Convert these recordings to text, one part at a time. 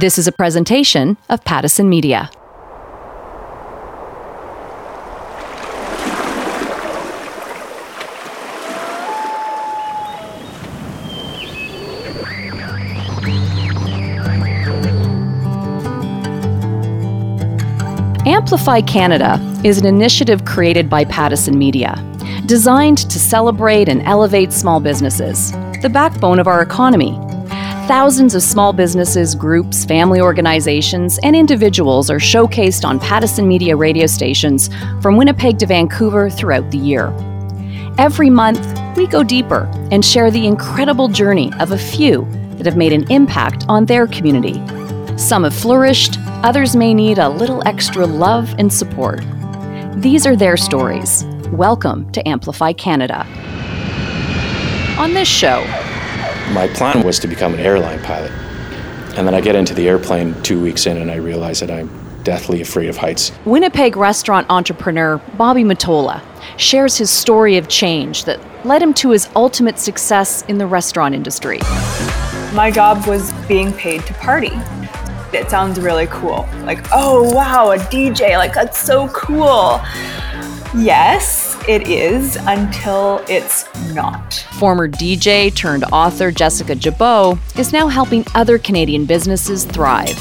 This is a presentation of Pattison Media. Amplify Canada is an initiative created by Pattison Media, designed to celebrate and elevate small businesses, the backbone of our economy. Thousands of small businesses, groups, family organizations, and individuals are showcased on Pattison Media radio stations from Winnipeg to Vancouver throughout the year. Every month, we go deeper and share the incredible journey of a few that have made an impact on their community. Some have flourished, others may need a little extra love and support. These are their stories. Welcome to Amplify Canada. On this show, my plan was to become an airline pilot. And then I get into the airplane two weeks in and I realize that I'm deathly afraid of heights. Winnipeg restaurant entrepreneur Bobby Mottola shares his story of change that led him to his ultimate success in the restaurant industry. My job was being paid to party. It sounds really cool. Like, oh wow, a DJ, like that's so cool. Yes, it is until it's not. Former DJ turned author Jessica Jabot is now helping other Canadian businesses thrive.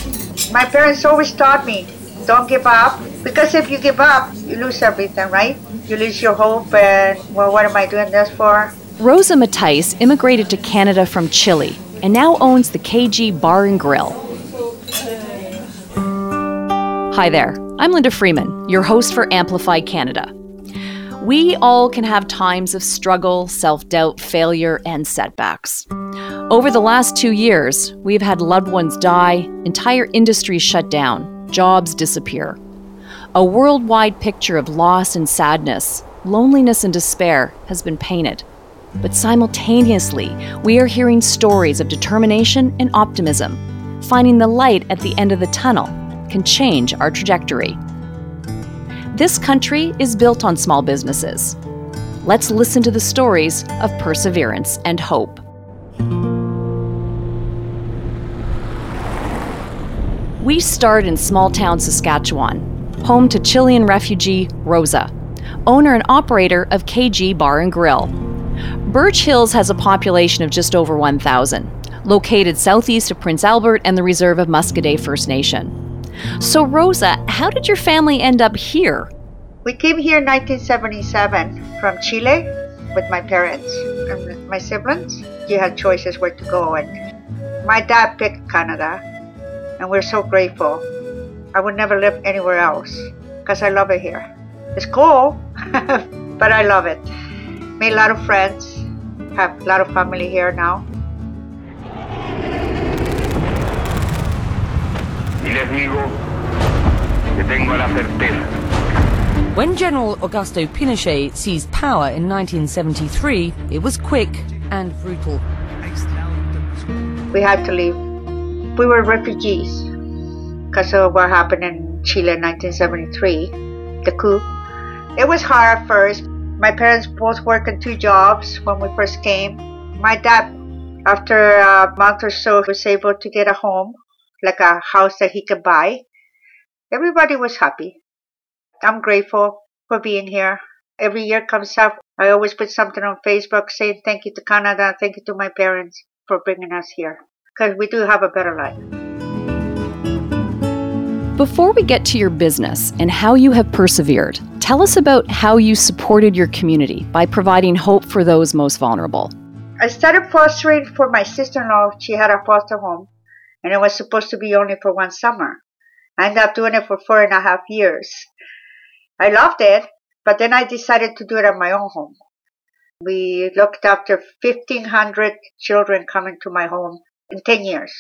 My parents always taught me don't give up because if you give up, you lose everything, right? You lose your hope and, well, what am I doing this for? Rosa Matthijs immigrated to Canada from Chile and now owns the KG Bar and Grill. Hi there, I'm Linda Freeman, your host for Amplify Canada. We all can have times of struggle, self doubt, failure, and setbacks. Over the last two years, we've had loved ones die, entire industries shut down, jobs disappear. A worldwide picture of loss and sadness, loneliness and despair has been painted. But simultaneously, we are hearing stories of determination and optimism, finding the light at the end of the tunnel can change our trajectory. This country is built on small businesses. Let's listen to the stories of perseverance and hope. We start in small town Saskatchewan, home to Chilean refugee Rosa, owner and operator of KG Bar and Grill. Birch Hills has a population of just over 1,000, located southeast of Prince Albert and the reserve of Muskoday First Nation. So, Rosa, how did your family end up here? We came here in 1977 from Chile with my parents and my siblings. You had choices where to go, and my dad picked Canada, and we're so grateful. I would never live anywhere else because I love it here. It's cool, but I love it. Made a lot of friends, have a lot of family here now. Y les digo que tengo la certeza. When General Augusto Pinochet seized power in 1973, it was quick and brutal. We had to leave. We were refugees because of what happened in Chile in 1973, the coup. It was hard at first. My parents both worked in two jobs when we first came. My dad, after a month or so, was able to get a home like a house that he could buy. Everybody was happy. I'm grateful for being here. Every year comes up, I always put something on Facebook saying thank you to Canada, thank you to my parents for bringing us here, because we do have a better life. Before we get to your business and how you have persevered, tell us about how you supported your community by providing hope for those most vulnerable. I started fostering for my sister in law. She had a foster home and it was supposed to be only for one summer. I ended up doing it for four and a half years. I loved it, but then I decided to do it at my own home. We looked after 1,500 children coming to my home in 10 years.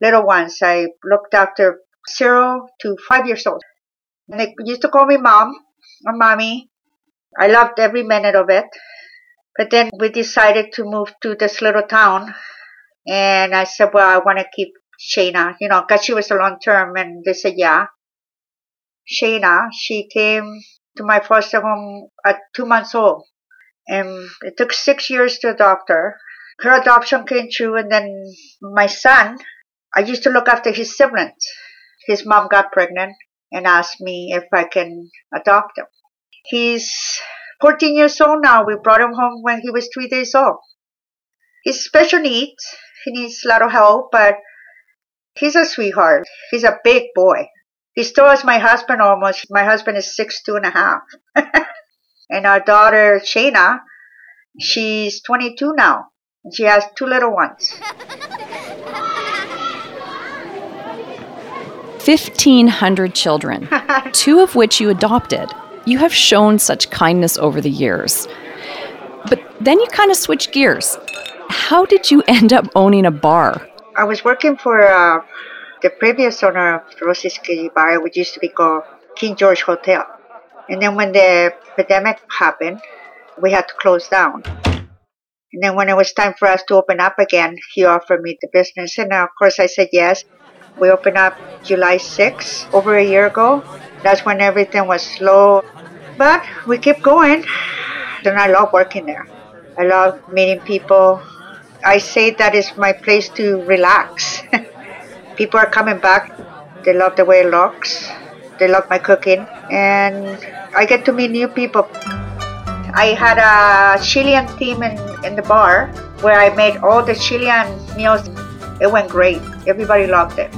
Little ones, I looked after zero to five years old. And they used to call me mom or mommy. I loved every minute of it. But then we decided to move to this little town and I said, well, I want to keep Shayna, you know, because she was a long term. And they said, yeah. Shayna, she came to my foster home at two months old. And it took six years to adopt her. Her adoption came through, and then my son, I used to look after his siblings. His mom got pregnant and asked me if I can adopt him. He's 14 years old now. We brought him home when he was three days old. He's special needs. He needs a lot of help, but he's a sweetheart. He's a big boy. He's tall as my husband almost. My husband is six two and a half. and our daughter Shayna, she's 22 now. And she has two little ones. 1,500 children, two of which you adopted. You have shown such kindness over the years. But then you kind of switch gears. How did you end up owning a bar? I was working for uh, the previous owner of Rosie's Bar, which used to be called King George Hotel. And then when the pandemic happened, we had to close down. And then when it was time for us to open up again, he offered me the business. And of course I said yes. We opened up July 6, over a year ago. That's when everything was slow. But we keep going. And I love working there. I love meeting people. I say that is my place to relax. people are coming back. They love the way it looks. They love my cooking. And I get to meet new people. I had a Chilean theme in, in the bar where I made all the Chilean meals. It went great. Everybody loved it.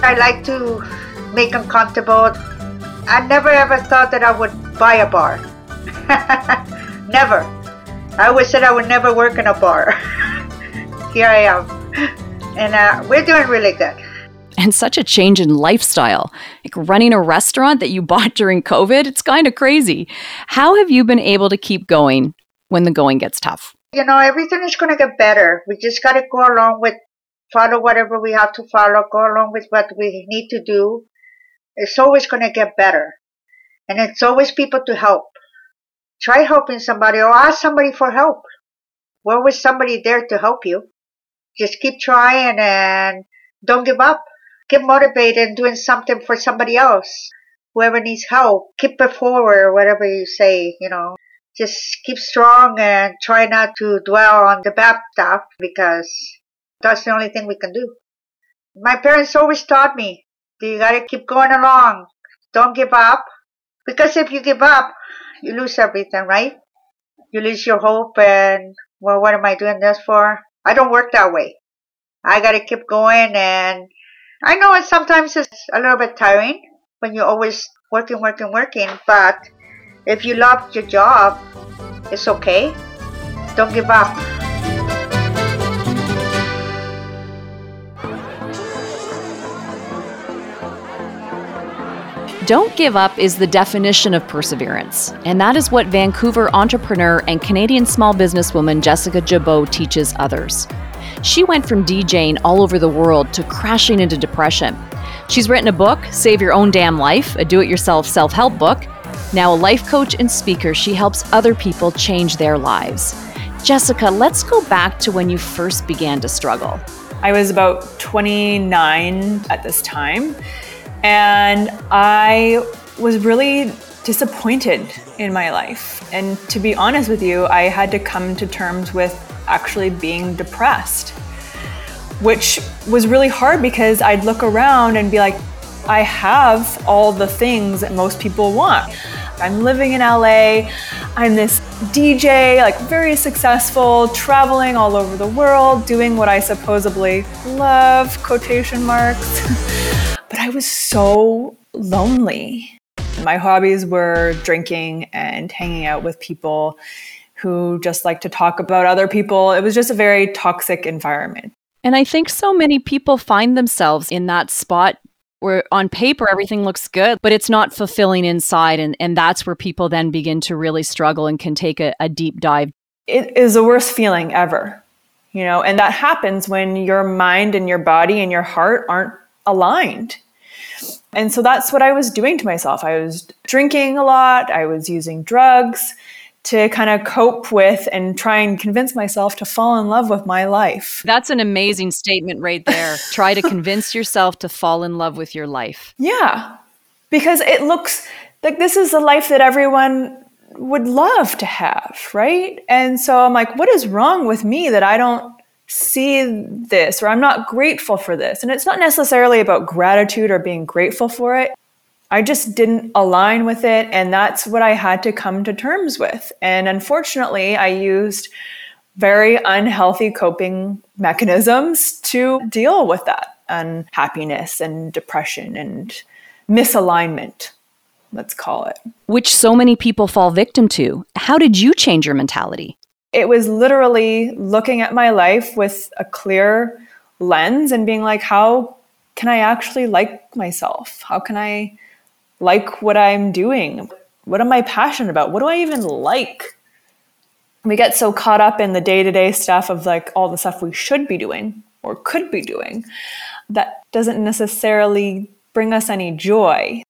I like to make them comfortable. I never ever thought that I would buy a bar. never. I always said I would never work in a bar. Here I am. And uh, we're doing really good. And such a change in lifestyle. Like running a restaurant that you bought during COVID, it's kind of crazy. How have you been able to keep going when the going gets tough? You know, everything is going to get better. We just got to go along with follow whatever we have to follow, go along with what we need to do. It's always going to get better. And it's always people to help. Try helping somebody or ask somebody for help. Where was somebody there to help you? Just keep trying and don't give up. Get motivated and doing something for somebody else. Whoever needs help, keep it forward, whatever you say, you know. Just keep strong and try not to dwell on the bad stuff because that's the only thing we can do. My parents always taught me, you gotta keep going along. Don't give up. Because if you give up, you lose everything, right? You lose your hope and, well, what am I doing this for? I don't work that way. I gotta keep going and I know it sometimes it's a little bit tiring when you're always working, working, working, but if you love your job, it's okay. Don't give up. Don't give up is the definition of perseverance. And that is what Vancouver entrepreneur and Canadian small businesswoman Jessica Jabot teaches others. She went from DJing all over the world to crashing into depression. She's written a book, Save Your Own Damn Life, a do it yourself self help book. Now, a life coach and speaker, she helps other people change their lives. Jessica, let's go back to when you first began to struggle. I was about 29 at this time and I was really disappointed in my life. And to be honest with you, I had to come to terms with actually being depressed, which was really hard because I'd look around and be like, I have all the things that most people want. I'm living in LA. I'm this DJ, like very successful, traveling all over the world, doing what I supposedly love, quotation marks. But I was so lonely. My hobbies were drinking and hanging out with people who just like to talk about other people. It was just a very toxic environment. And I think so many people find themselves in that spot where on paper everything looks good, but it's not fulfilling inside. And, and that's where people then begin to really struggle and can take a, a deep dive. It is the worst feeling ever, you know, and that happens when your mind and your body and your heart aren't aligned. And so that's what I was doing to myself. I was drinking a lot, I was using drugs to kind of cope with and try and convince myself to fall in love with my life. That's an amazing statement right there. try to convince yourself to fall in love with your life. Yeah. Because it looks like this is the life that everyone would love to have, right? And so I'm like, what is wrong with me that I don't see this or I'm not grateful for this. And it's not necessarily about gratitude or being grateful for it. I just didn't align with it. And that's what I had to come to terms with. And unfortunately, I used very unhealthy coping mechanisms to deal with that unhappiness and depression and misalignment, let's call it. Which so many people fall victim to. How did you change your mentality? It was literally looking at my life with a clear lens and being like, how can I actually like myself? How can I like what I'm doing? What am I passionate about? What do I even like? We get so caught up in the day to day stuff of like all the stuff we should be doing or could be doing that doesn't necessarily bring us any joy.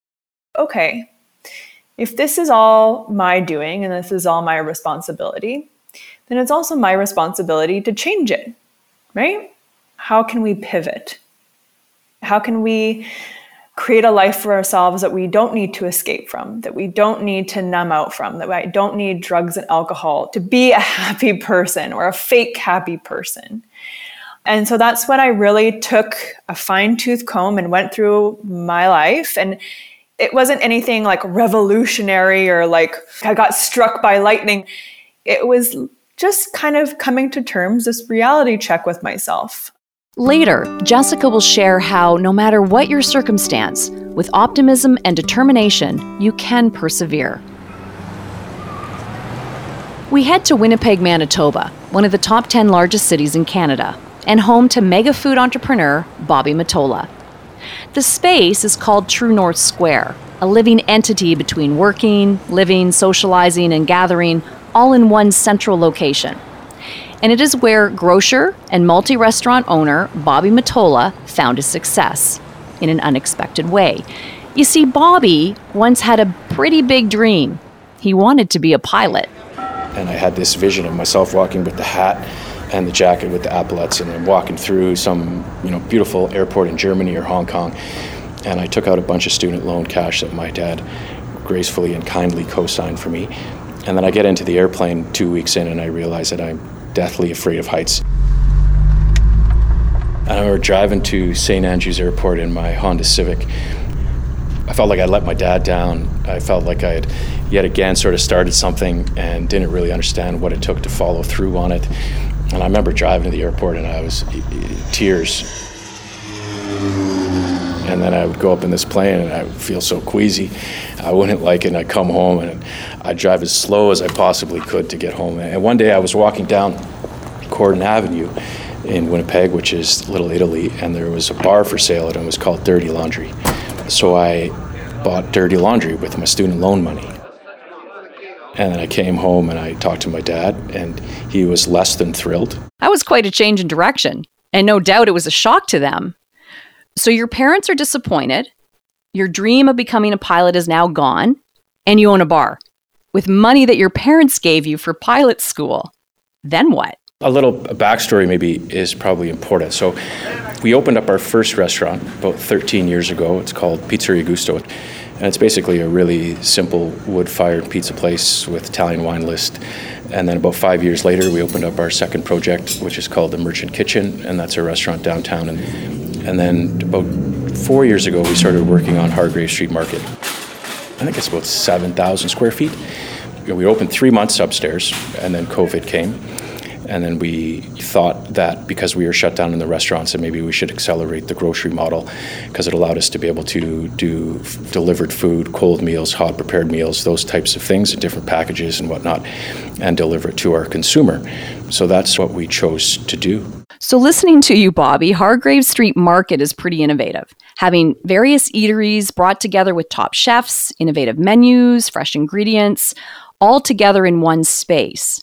Okay, if this is all my doing and this is all my responsibility, then it's also my responsibility to change it, right? How can we pivot? How can we create a life for ourselves that we don't need to escape from, that we don't need to numb out from, that we don't need drugs and alcohol to be a happy person or a fake happy person? And so that's when I really took a fine tooth comb and went through my life. And it wasn't anything like revolutionary or like I got struck by lightning. It was just kind of coming to terms, this reality check with myself. Later, Jessica will share how no matter what your circumstance, with optimism and determination, you can persevere. We head to Winnipeg, Manitoba, one of the top 10 largest cities in Canada, and home to mega food entrepreneur Bobby Mottola. The space is called True North Square, a living entity between working, living, socializing, and gathering all in one central location. And it is where grocer and multi restaurant owner Bobby Mottola found his success in an unexpected way. You see, Bobby once had a pretty big dream. He wanted to be a pilot. And I had this vision of myself walking with the hat and the jacket with the epaulets and then walking through some you know beautiful airport in Germany or Hong Kong. And I took out a bunch of student loan cash that my dad gracefully and kindly co-signed for me and then I get into the airplane two weeks in and I realize that I'm deathly afraid of heights. And I remember driving to St. Andrews Airport in my Honda Civic. I felt like I let my dad down. I felt like I had yet again sort of started something and didn't really understand what it took to follow through on it. And I remember driving to the airport and I was tears. And then I would go up in this plane and I would feel so queasy. I wouldn't like it and I'd come home and I'd drive as slow as I possibly could to get home. And one day I was walking down Corydon Avenue in Winnipeg, which is Little Italy, and there was a bar for sale and it was called Dirty Laundry. So I bought Dirty Laundry with my student loan money. And then I came home and I talked to my dad, and he was less than thrilled. That was quite a change in direction. And no doubt it was a shock to them. So your parents are disappointed. Your dream of becoming a pilot is now gone, and you own a bar with money that your parents gave you for pilot school. Then what? A little backstory maybe is probably important. So, we opened up our first restaurant about 13 years ago. It's called Pizzeria Gusto, and it's basically a really simple wood-fired pizza place with Italian wine list. And then about five years later, we opened up our second project, which is called the Merchant Kitchen, and that's a restaurant downtown. And, and then about four years ago, we started working on Hargrave Street Market. I think it's about 7,000 square feet. We opened three months upstairs, and then COVID came. And then we thought that because we were shut down in the restaurants, that maybe we should accelerate the grocery model because it allowed us to be able to do f- delivered food, cold meals, hot prepared meals, those types of things in different packages and whatnot, and deliver it to our consumer. So that's what we chose to do. So, listening to you, Bobby, Hargrave Street Market is pretty innovative, having various eateries brought together with top chefs, innovative menus, fresh ingredients, all together in one space.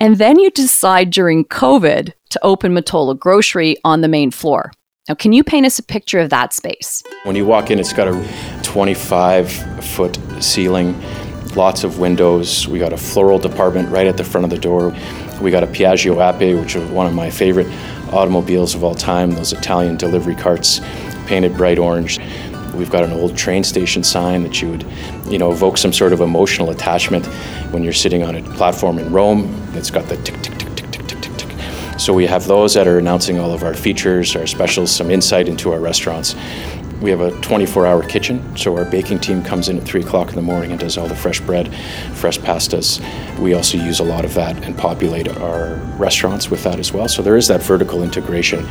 And then you decide during COVID to open Mottola Grocery on the main floor. Now, can you paint us a picture of that space? When you walk in, it's got a 25 foot ceiling, lots of windows. We got a floral department right at the front of the door. We got a Piaggio Ape, which is one of my favorite automobiles of all time, those Italian delivery carts painted bright orange. We've got an old train station sign that you would, you know, evoke some sort of emotional attachment when you're sitting on a platform in Rome. It's got the tick, tick, tick, tick, tick, tick, tick, tick. So we have those that are announcing all of our features, our specials, some insight into our restaurants. We have a 24 hour kitchen, so our baking team comes in at 3 o'clock in the morning and does all the fresh bread, fresh pastas. We also use a lot of that and populate our restaurants with that as well. So there is that vertical integration,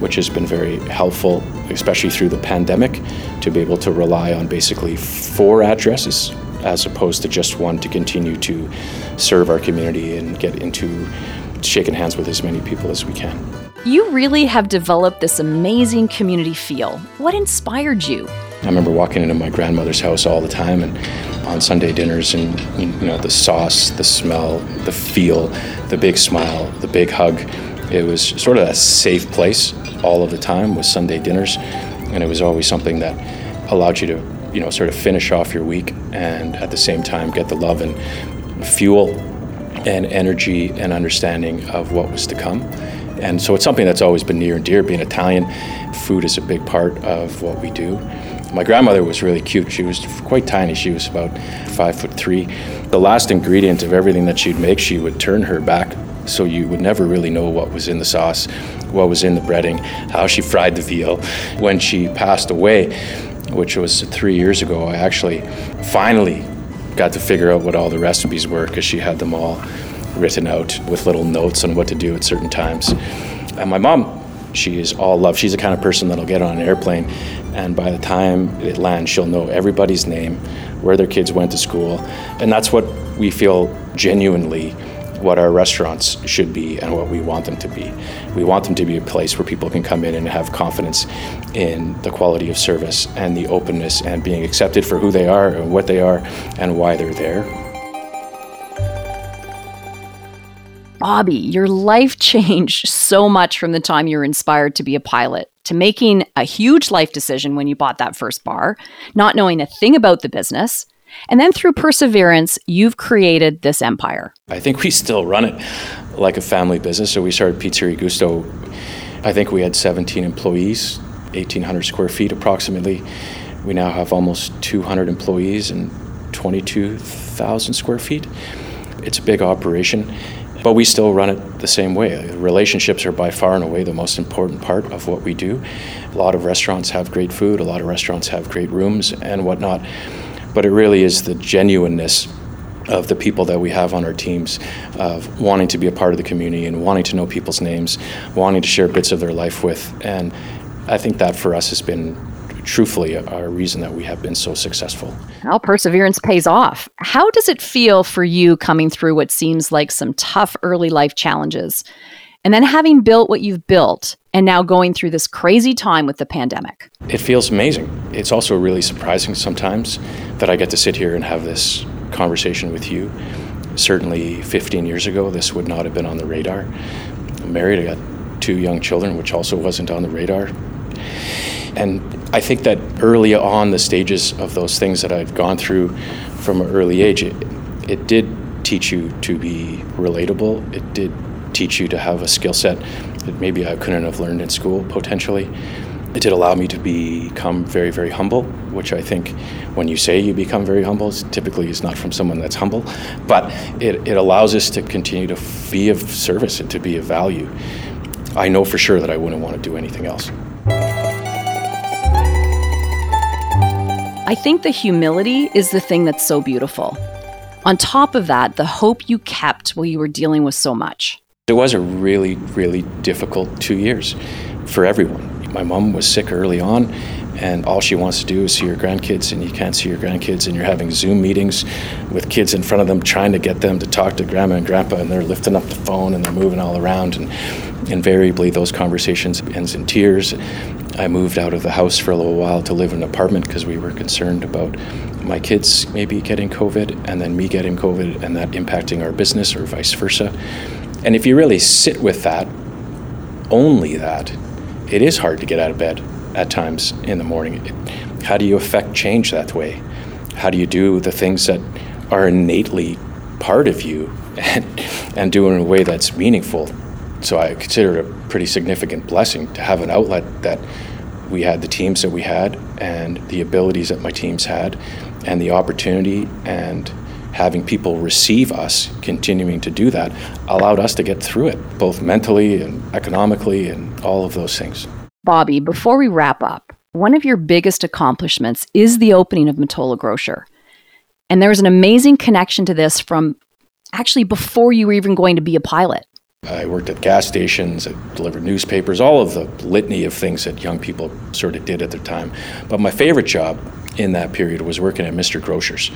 which has been very helpful, especially through the pandemic, to be able to rely on basically four addresses as opposed to just one to continue to serve our community and get into shaking hands with as many people as we can. You really have developed this amazing community feel. What inspired you? I remember walking into my grandmother's house all the time and on Sunday dinners and you know the sauce, the smell, the feel, the big smile, the big hug. It was sort of a safe place all of the time with Sunday dinners and it was always something that allowed you to, you know, sort of finish off your week and at the same time get the love and fuel and energy and understanding of what was to come. And so it's something that's always been near and dear. Being Italian, food is a big part of what we do. My grandmother was really cute. She was quite tiny. She was about five foot three. The last ingredient of everything that she'd make, she would turn her back so you would never really know what was in the sauce, what was in the breading, how she fried the veal. When she passed away, which was three years ago, I actually finally got to figure out what all the recipes were because she had them all written out with little notes on what to do at certain times. And my mom, she is all love. She's the kind of person that'll get on an airplane, and by the time it lands, she'll know everybody's name, where their kids went to school, and that's what we feel genuinely what our restaurants should be and what we want them to be. We want them to be a place where people can come in and have confidence in the quality of service and the openness and being accepted for who they are and what they are and why they're there. Bobby, your life changed so much from the time you were inspired to be a pilot to making a huge life decision when you bought that first bar, not knowing a thing about the business. And then through perseverance, you've created this empire. I think we still run it like a family business. So we started Pizzeria Gusto. I think we had 17 employees, 1,800 square feet approximately. We now have almost 200 employees and 22,000 square feet. It's a big operation. But we still run it the same way. Relationships are by far and away the most important part of what we do. A lot of restaurants have great food, a lot of restaurants have great rooms and whatnot. But it really is the genuineness of the people that we have on our teams of wanting to be a part of the community and wanting to know people's names, wanting to share bits of their life with. And I think that for us has been truthfully a reason that we have been so successful. Well, perseverance pays off. How does it feel for you coming through what seems like some tough early life challenges? And then having built what you've built and now going through this crazy time with the pandemic. It feels amazing. It's also really surprising sometimes that I get to sit here and have this conversation with you. Certainly 15 years ago, this would not have been on the radar. I'm married, I got two young children, which also wasn't on the radar. And I think that early on, the stages of those things that I've gone through from an early age, it, it did teach you to be relatable. It did teach you to have a skill set that maybe I couldn't have learned in school potentially. It did allow me to become very, very humble, which I think when you say you become very humble, typically is not from someone that's humble, but it, it allows us to continue to be of service and to be of value. I know for sure that I wouldn't want to do anything else. I think the humility is the thing that's so beautiful. On top of that, the hope you kept while you were dealing with so much. It was a really, really difficult two years for everyone. My mom was sick early on, and all she wants to do is see her grandkids, and you can't see your grandkids, and you're having Zoom meetings with kids in front of them, trying to get them to talk to grandma and grandpa, and they're lifting up the phone and they're moving all around, and invariably those conversations ends in tears. I moved out of the house for a little while to live in an apartment because we were concerned about my kids maybe getting COVID and then me getting COVID and that impacting our business or vice versa. And if you really sit with that, only that, it is hard to get out of bed at times in the morning. How do you affect change that way? How do you do the things that are innately part of you and, and do it in a way that's meaningful? So I consider it a pretty significant blessing to have an outlet that we had the teams that we had and the abilities that my teams had and the opportunity and having people receive us, continuing to do that, allowed us to get through it, both mentally and economically and all of those things. Bobby, before we wrap up, one of your biggest accomplishments is the opening of Mottola Grocer. And there's an amazing connection to this from actually before you were even going to be a pilot. I worked at gas stations, I delivered newspapers, all of the litany of things that young people sort of did at the time. But my favorite job in that period was working at Mr. Grocer's.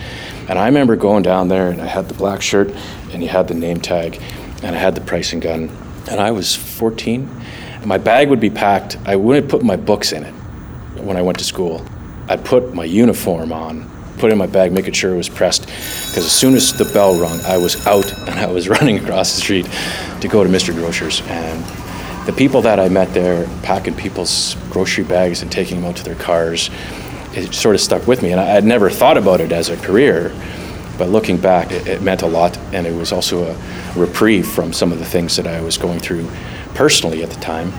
And I remember going down there and I had the black shirt and you had the name tag and I had the pricing gun. And I was 14. My bag would be packed. I wouldn't put my books in it when I went to school. I'd put my uniform on, put it in my bag, making sure it was pressed. Because as soon as the bell rung, I was out and I was running across the street to go to Mr. Grocer's. And the people that I met there, packing people's grocery bags and taking them out to their cars, it sort of stuck with me. And I had never thought about it as a career, but looking back, it, it meant a lot. And it was also a reprieve from some of the things that I was going through personally at the time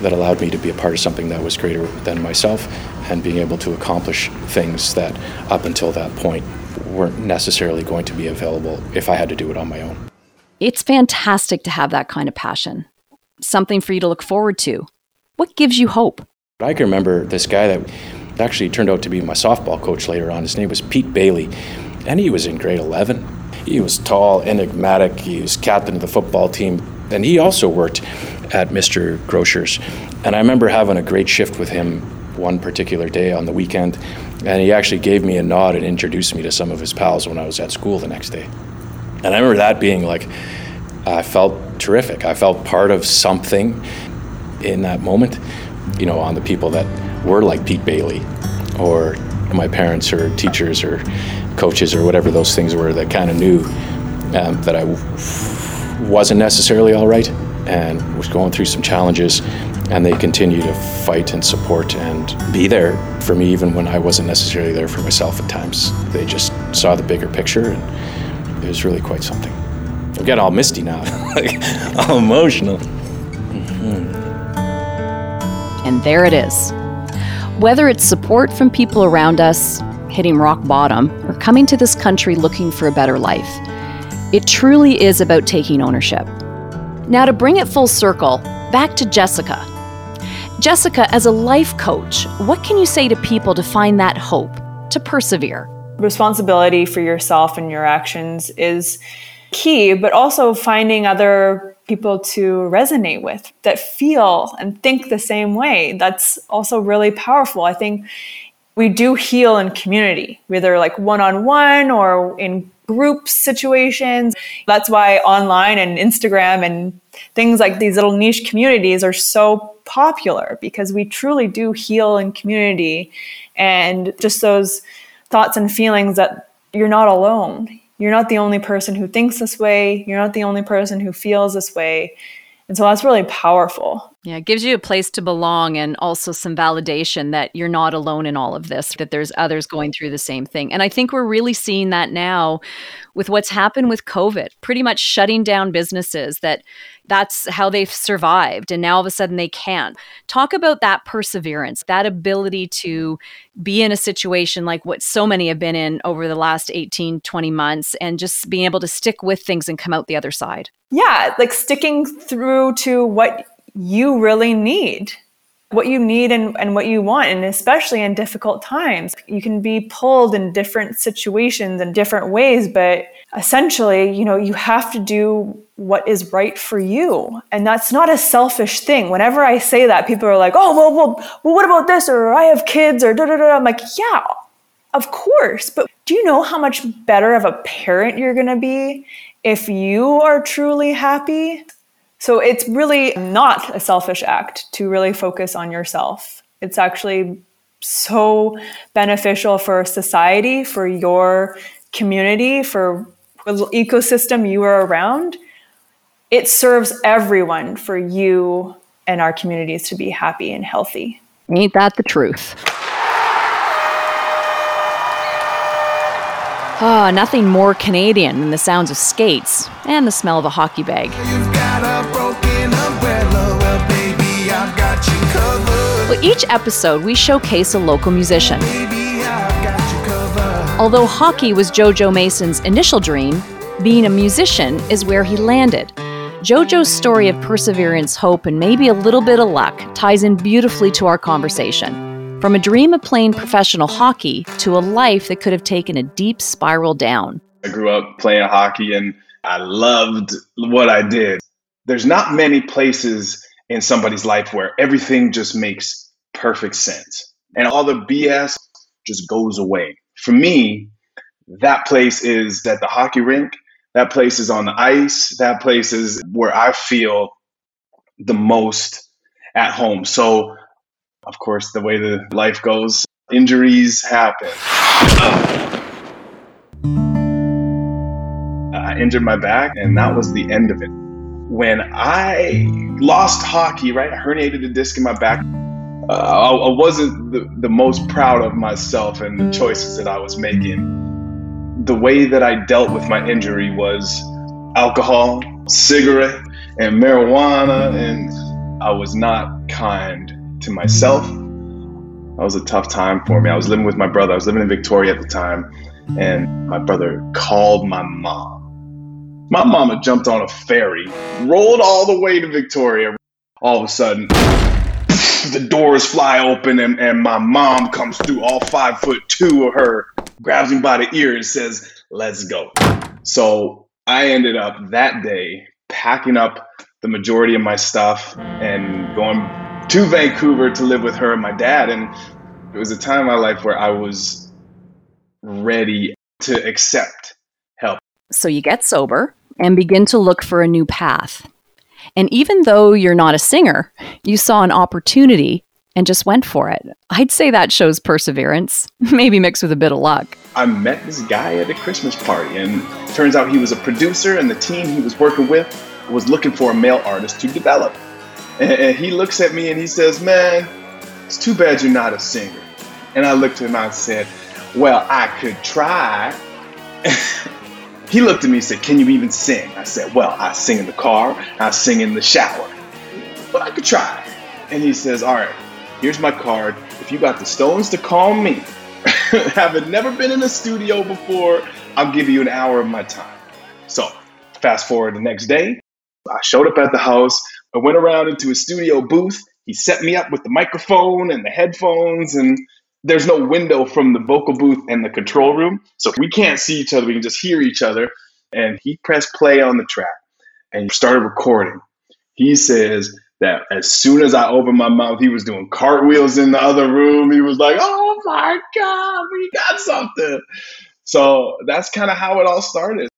that allowed me to be a part of something that was greater than myself and being able to accomplish things that up until that point weren't necessarily going to be available if I had to do it on my own. It's fantastic to have that kind of passion, something for you to look forward to. What gives you hope? I can remember this guy that actually turned out to be my softball coach later on. His name was Pete Bailey, and he was in grade 11. He was tall, enigmatic, he was captain of the football team, and he also worked at Mr. Grocer's. And I remember having a great shift with him one particular day on the weekend, and he actually gave me a nod and introduced me to some of his pals when I was at school the next day. And I remember that being like, I felt terrific. I felt part of something in that moment, you know, on the people that were like Pete Bailey or my parents or teachers or coaches or whatever those things were that kind of knew um, that I wasn't necessarily all right and was going through some challenges and they continue to fight and support and be there for me even when I wasn't necessarily there for myself at times. They just saw the bigger picture and it was really quite something. I'm getting all misty now, all emotional. Mm-hmm. And there it is. Whether it's support from people around us, hitting rock bottom, or coming to this country looking for a better life, it truly is about taking ownership. Now, to bring it full circle, back to Jessica. Jessica, as a life coach, what can you say to people to find that hope, to persevere? Responsibility for yourself and your actions is key, but also finding other people to resonate with that feel and think the same way. That's also really powerful. I think we do heal in community, whether like one on one or in group situations. That's why online and Instagram and things like these little niche communities are so popular because we truly do heal in community and just those thoughts and feelings that you're not alone. You're not the only person who thinks this way. You're not the only person who feels this way. And so that's really powerful. Yeah, it gives you a place to belong and also some validation that you're not alone in all of this, that there's others going through the same thing. And I think we're really seeing that now with what's happened with COVID, pretty much shutting down businesses that that's how they've survived and now all of a sudden they can't. Talk about that perseverance, that ability to be in a situation like what so many have been in over the last 18, 20 months and just being able to stick with things and come out the other side. Yeah, like sticking through to what you really need what you need and, and what you want and especially in difficult times. You can be pulled in different situations in different ways but essentially you know you have to do what is right for you. And that's not a selfish thing. Whenever i say that people are like oh well well, well what about this? Or i have kids or da da da i'm like yeah of course. But do you know how much better of a parent you're going to be if you are truly happy so it's really not a selfish act to really focus on yourself. It's actually so beneficial for society, for your community, for the ecosystem you are around. It serves everyone for you and our communities to be happy and healthy. Ain't that the truth? Ah, oh, nothing more Canadian than the sounds of skates and the smell of a hockey bag. Each episode we showcase a local musician. Although hockey was JoJo Mason's initial dream, being a musician is where he landed. JoJo's story of perseverance, hope, and maybe a little bit of luck ties in beautifully to our conversation. From a dream of playing professional hockey to a life that could have taken a deep spiral down. I grew up playing hockey and I loved what I did. There's not many places in somebody's life where everything just makes perfect sense and all the BS just goes away. For me, that place is at the hockey rink that place is on the ice. That place is where I feel the most at home. So, of course, the way the life goes, injuries happen. Uh, I injured my back, and that was the end of it. When I lost hockey, right, I herniated a disc in my back. Uh, I, wasn't the, the most proud of myself and the choices that I was making the way that I dealt with my injury was alcohol, cigarette, and marijuana, and I was not kind to myself. That was a tough time for me. I was living with my brother. I was living in Victoria at the time, and my brother called my mom. My mama jumped on a ferry, rolled all the way to Victoria. All of a sudden, the doors fly open, and, and my mom comes through, all five foot two of her grabs me by the ear and says, Let's go. So I ended up that day packing up the majority of my stuff and going to Vancouver to live with her and my dad. And it was a time in my life where I was ready to accept help. So you get sober and begin to look for a new path. And even though you're not a singer, you saw an opportunity and just went for it. I'd say that shows perseverance, maybe mixed with a bit of luck. I met this guy at a Christmas party, and turns out he was a producer, and the team he was working with was looking for a male artist to develop. And he looks at me and he says, Man, it's too bad you're not a singer. And I looked at him and I said, Well, I could try. he looked at me and said, Can you even sing? I said, Well, I sing in the car, I sing in the shower, but I could try. And he says, All right, Here's my card. If you got the stones to call me, having never been in a studio before, I'll give you an hour of my time. So, fast forward the next day, I showed up at the house. I went around into a studio booth. He set me up with the microphone and the headphones, and there's no window from the vocal booth and the control room. So we can't see each other, we can just hear each other. And he pressed play on the track and started recording. He says, that as soon as I opened my mouth, he was doing cartwheels in the other room. He was like, "Oh my god, we got something!" So that's kind of how it all started.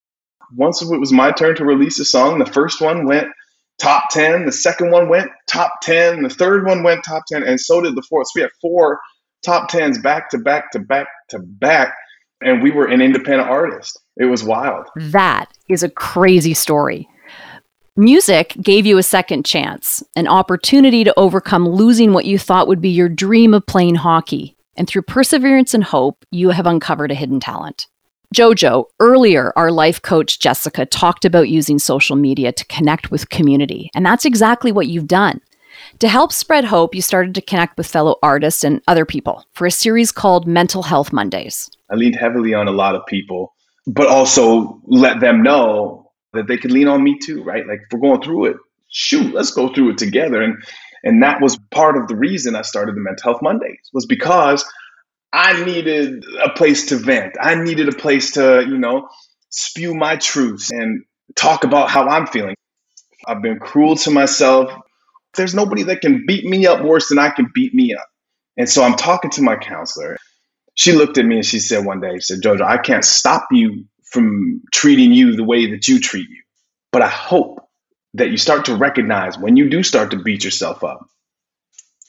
Once it was my turn to release a song, the first one went top 10, the second one went top 10, the third one went top 10, and so did the fourth. So we had four top 10s back to back to back to back, and we were an independent artist. It was wild. That is a crazy story. Music gave you a second chance, an opportunity to overcome losing what you thought would be your dream of playing hockey. And through perseverance and hope, you have uncovered a hidden talent. Jojo, earlier, our life coach Jessica talked about using social media to connect with community, and that's exactly what you've done. To help spread hope, you started to connect with fellow artists and other people for a series called Mental Health Mondays. I leaned heavily on a lot of people, but also let them know that they could lean on me too, right? Like if we're going through it, shoot, let's go through it together. And and that was part of the reason I started the Mental Health Mondays was because I needed a place to vent. I needed a place to, you know, spew my truths and talk about how I'm feeling. I've been cruel to myself. There's nobody that can beat me up worse than I can beat me up. And so I'm talking to my counselor. She looked at me and she said one day, she said, Jojo, I can't stop you from treating you the way that you treat you. But I hope that you start to recognize when you do start to beat yourself up,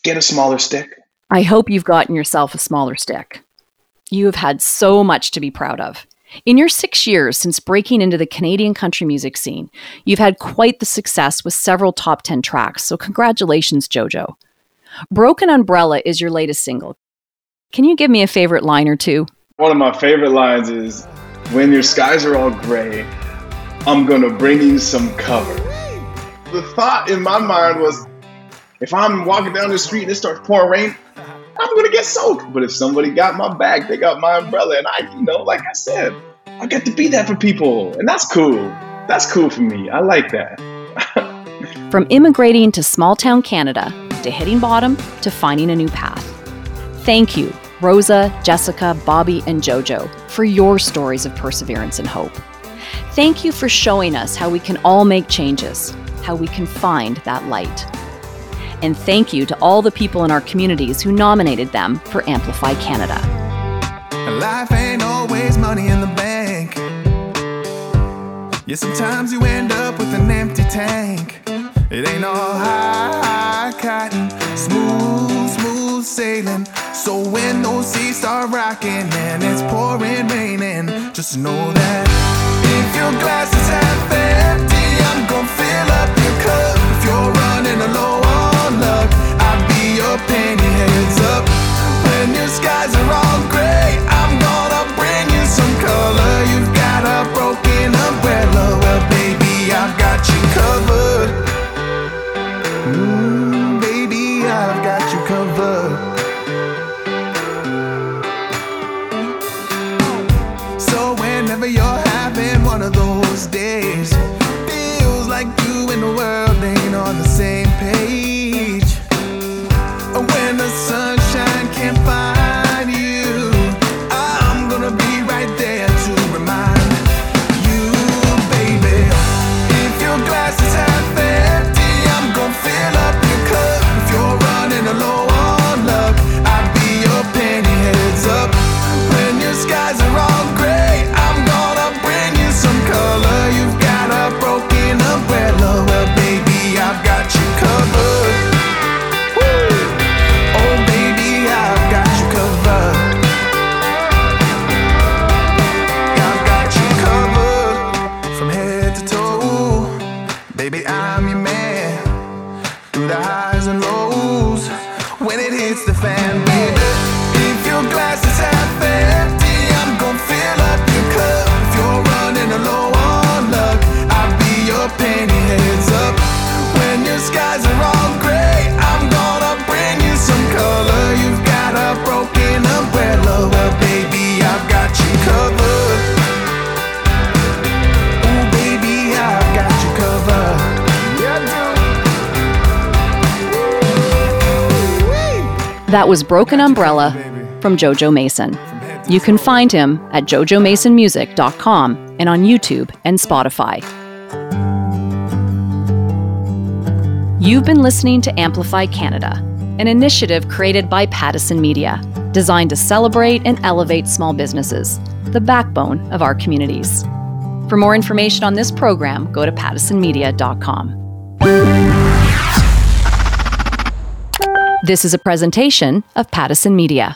get a smaller stick. I hope you've gotten yourself a smaller stick. You have had so much to be proud of. In your six years since breaking into the Canadian country music scene, you've had quite the success with several top 10 tracks, so congratulations, JoJo. Broken Umbrella is your latest single. Can you give me a favorite line or two? One of my favorite lines is when your skies are all gray, I'm gonna bring you some cover. The thought in my mind was if I'm walking down the street and it starts pouring rain, I'm gonna get soaked. But if somebody got my back, they got my umbrella, and I, you know, like I said, I get to be that for people, and that's cool. That's cool for me. I like that. From immigrating to small town Canada, to hitting bottom, to finding a new path. Thank you, Rosa, Jessica, Bobby, and JoJo, for your stories of perseverance and hope. Thank you for showing us how we can all make changes, how we can find that light. And thank you to all the people in our communities who nominated them for Amplify Canada. Life ain't always money in the bank. Yeah, sometimes you end up with an empty tank. It ain't all high cotton, smooth, smooth sailing. So when those seas start rocking and it's pouring just know that if your glass is half empty, Gonna fill up your cup. If you're running low on luck, I'll be your penny heads up. When your skies are all gray, I'm gonna bring you some color. You've got a broken umbrella, well, baby, I've got you covered. Mm, baby, I've got you covered. So whenever you're having one of those days, and the world ain't on the same That was Broken Umbrella from Jojo Mason. You can find him at jojomasonmusic.com and on YouTube and Spotify. You've been listening to Amplify Canada, an initiative created by Pattison Media, designed to celebrate and elevate small businesses, the backbone of our communities. For more information on this program, go to pattisonmedia.com. This is a presentation of Pattison Media.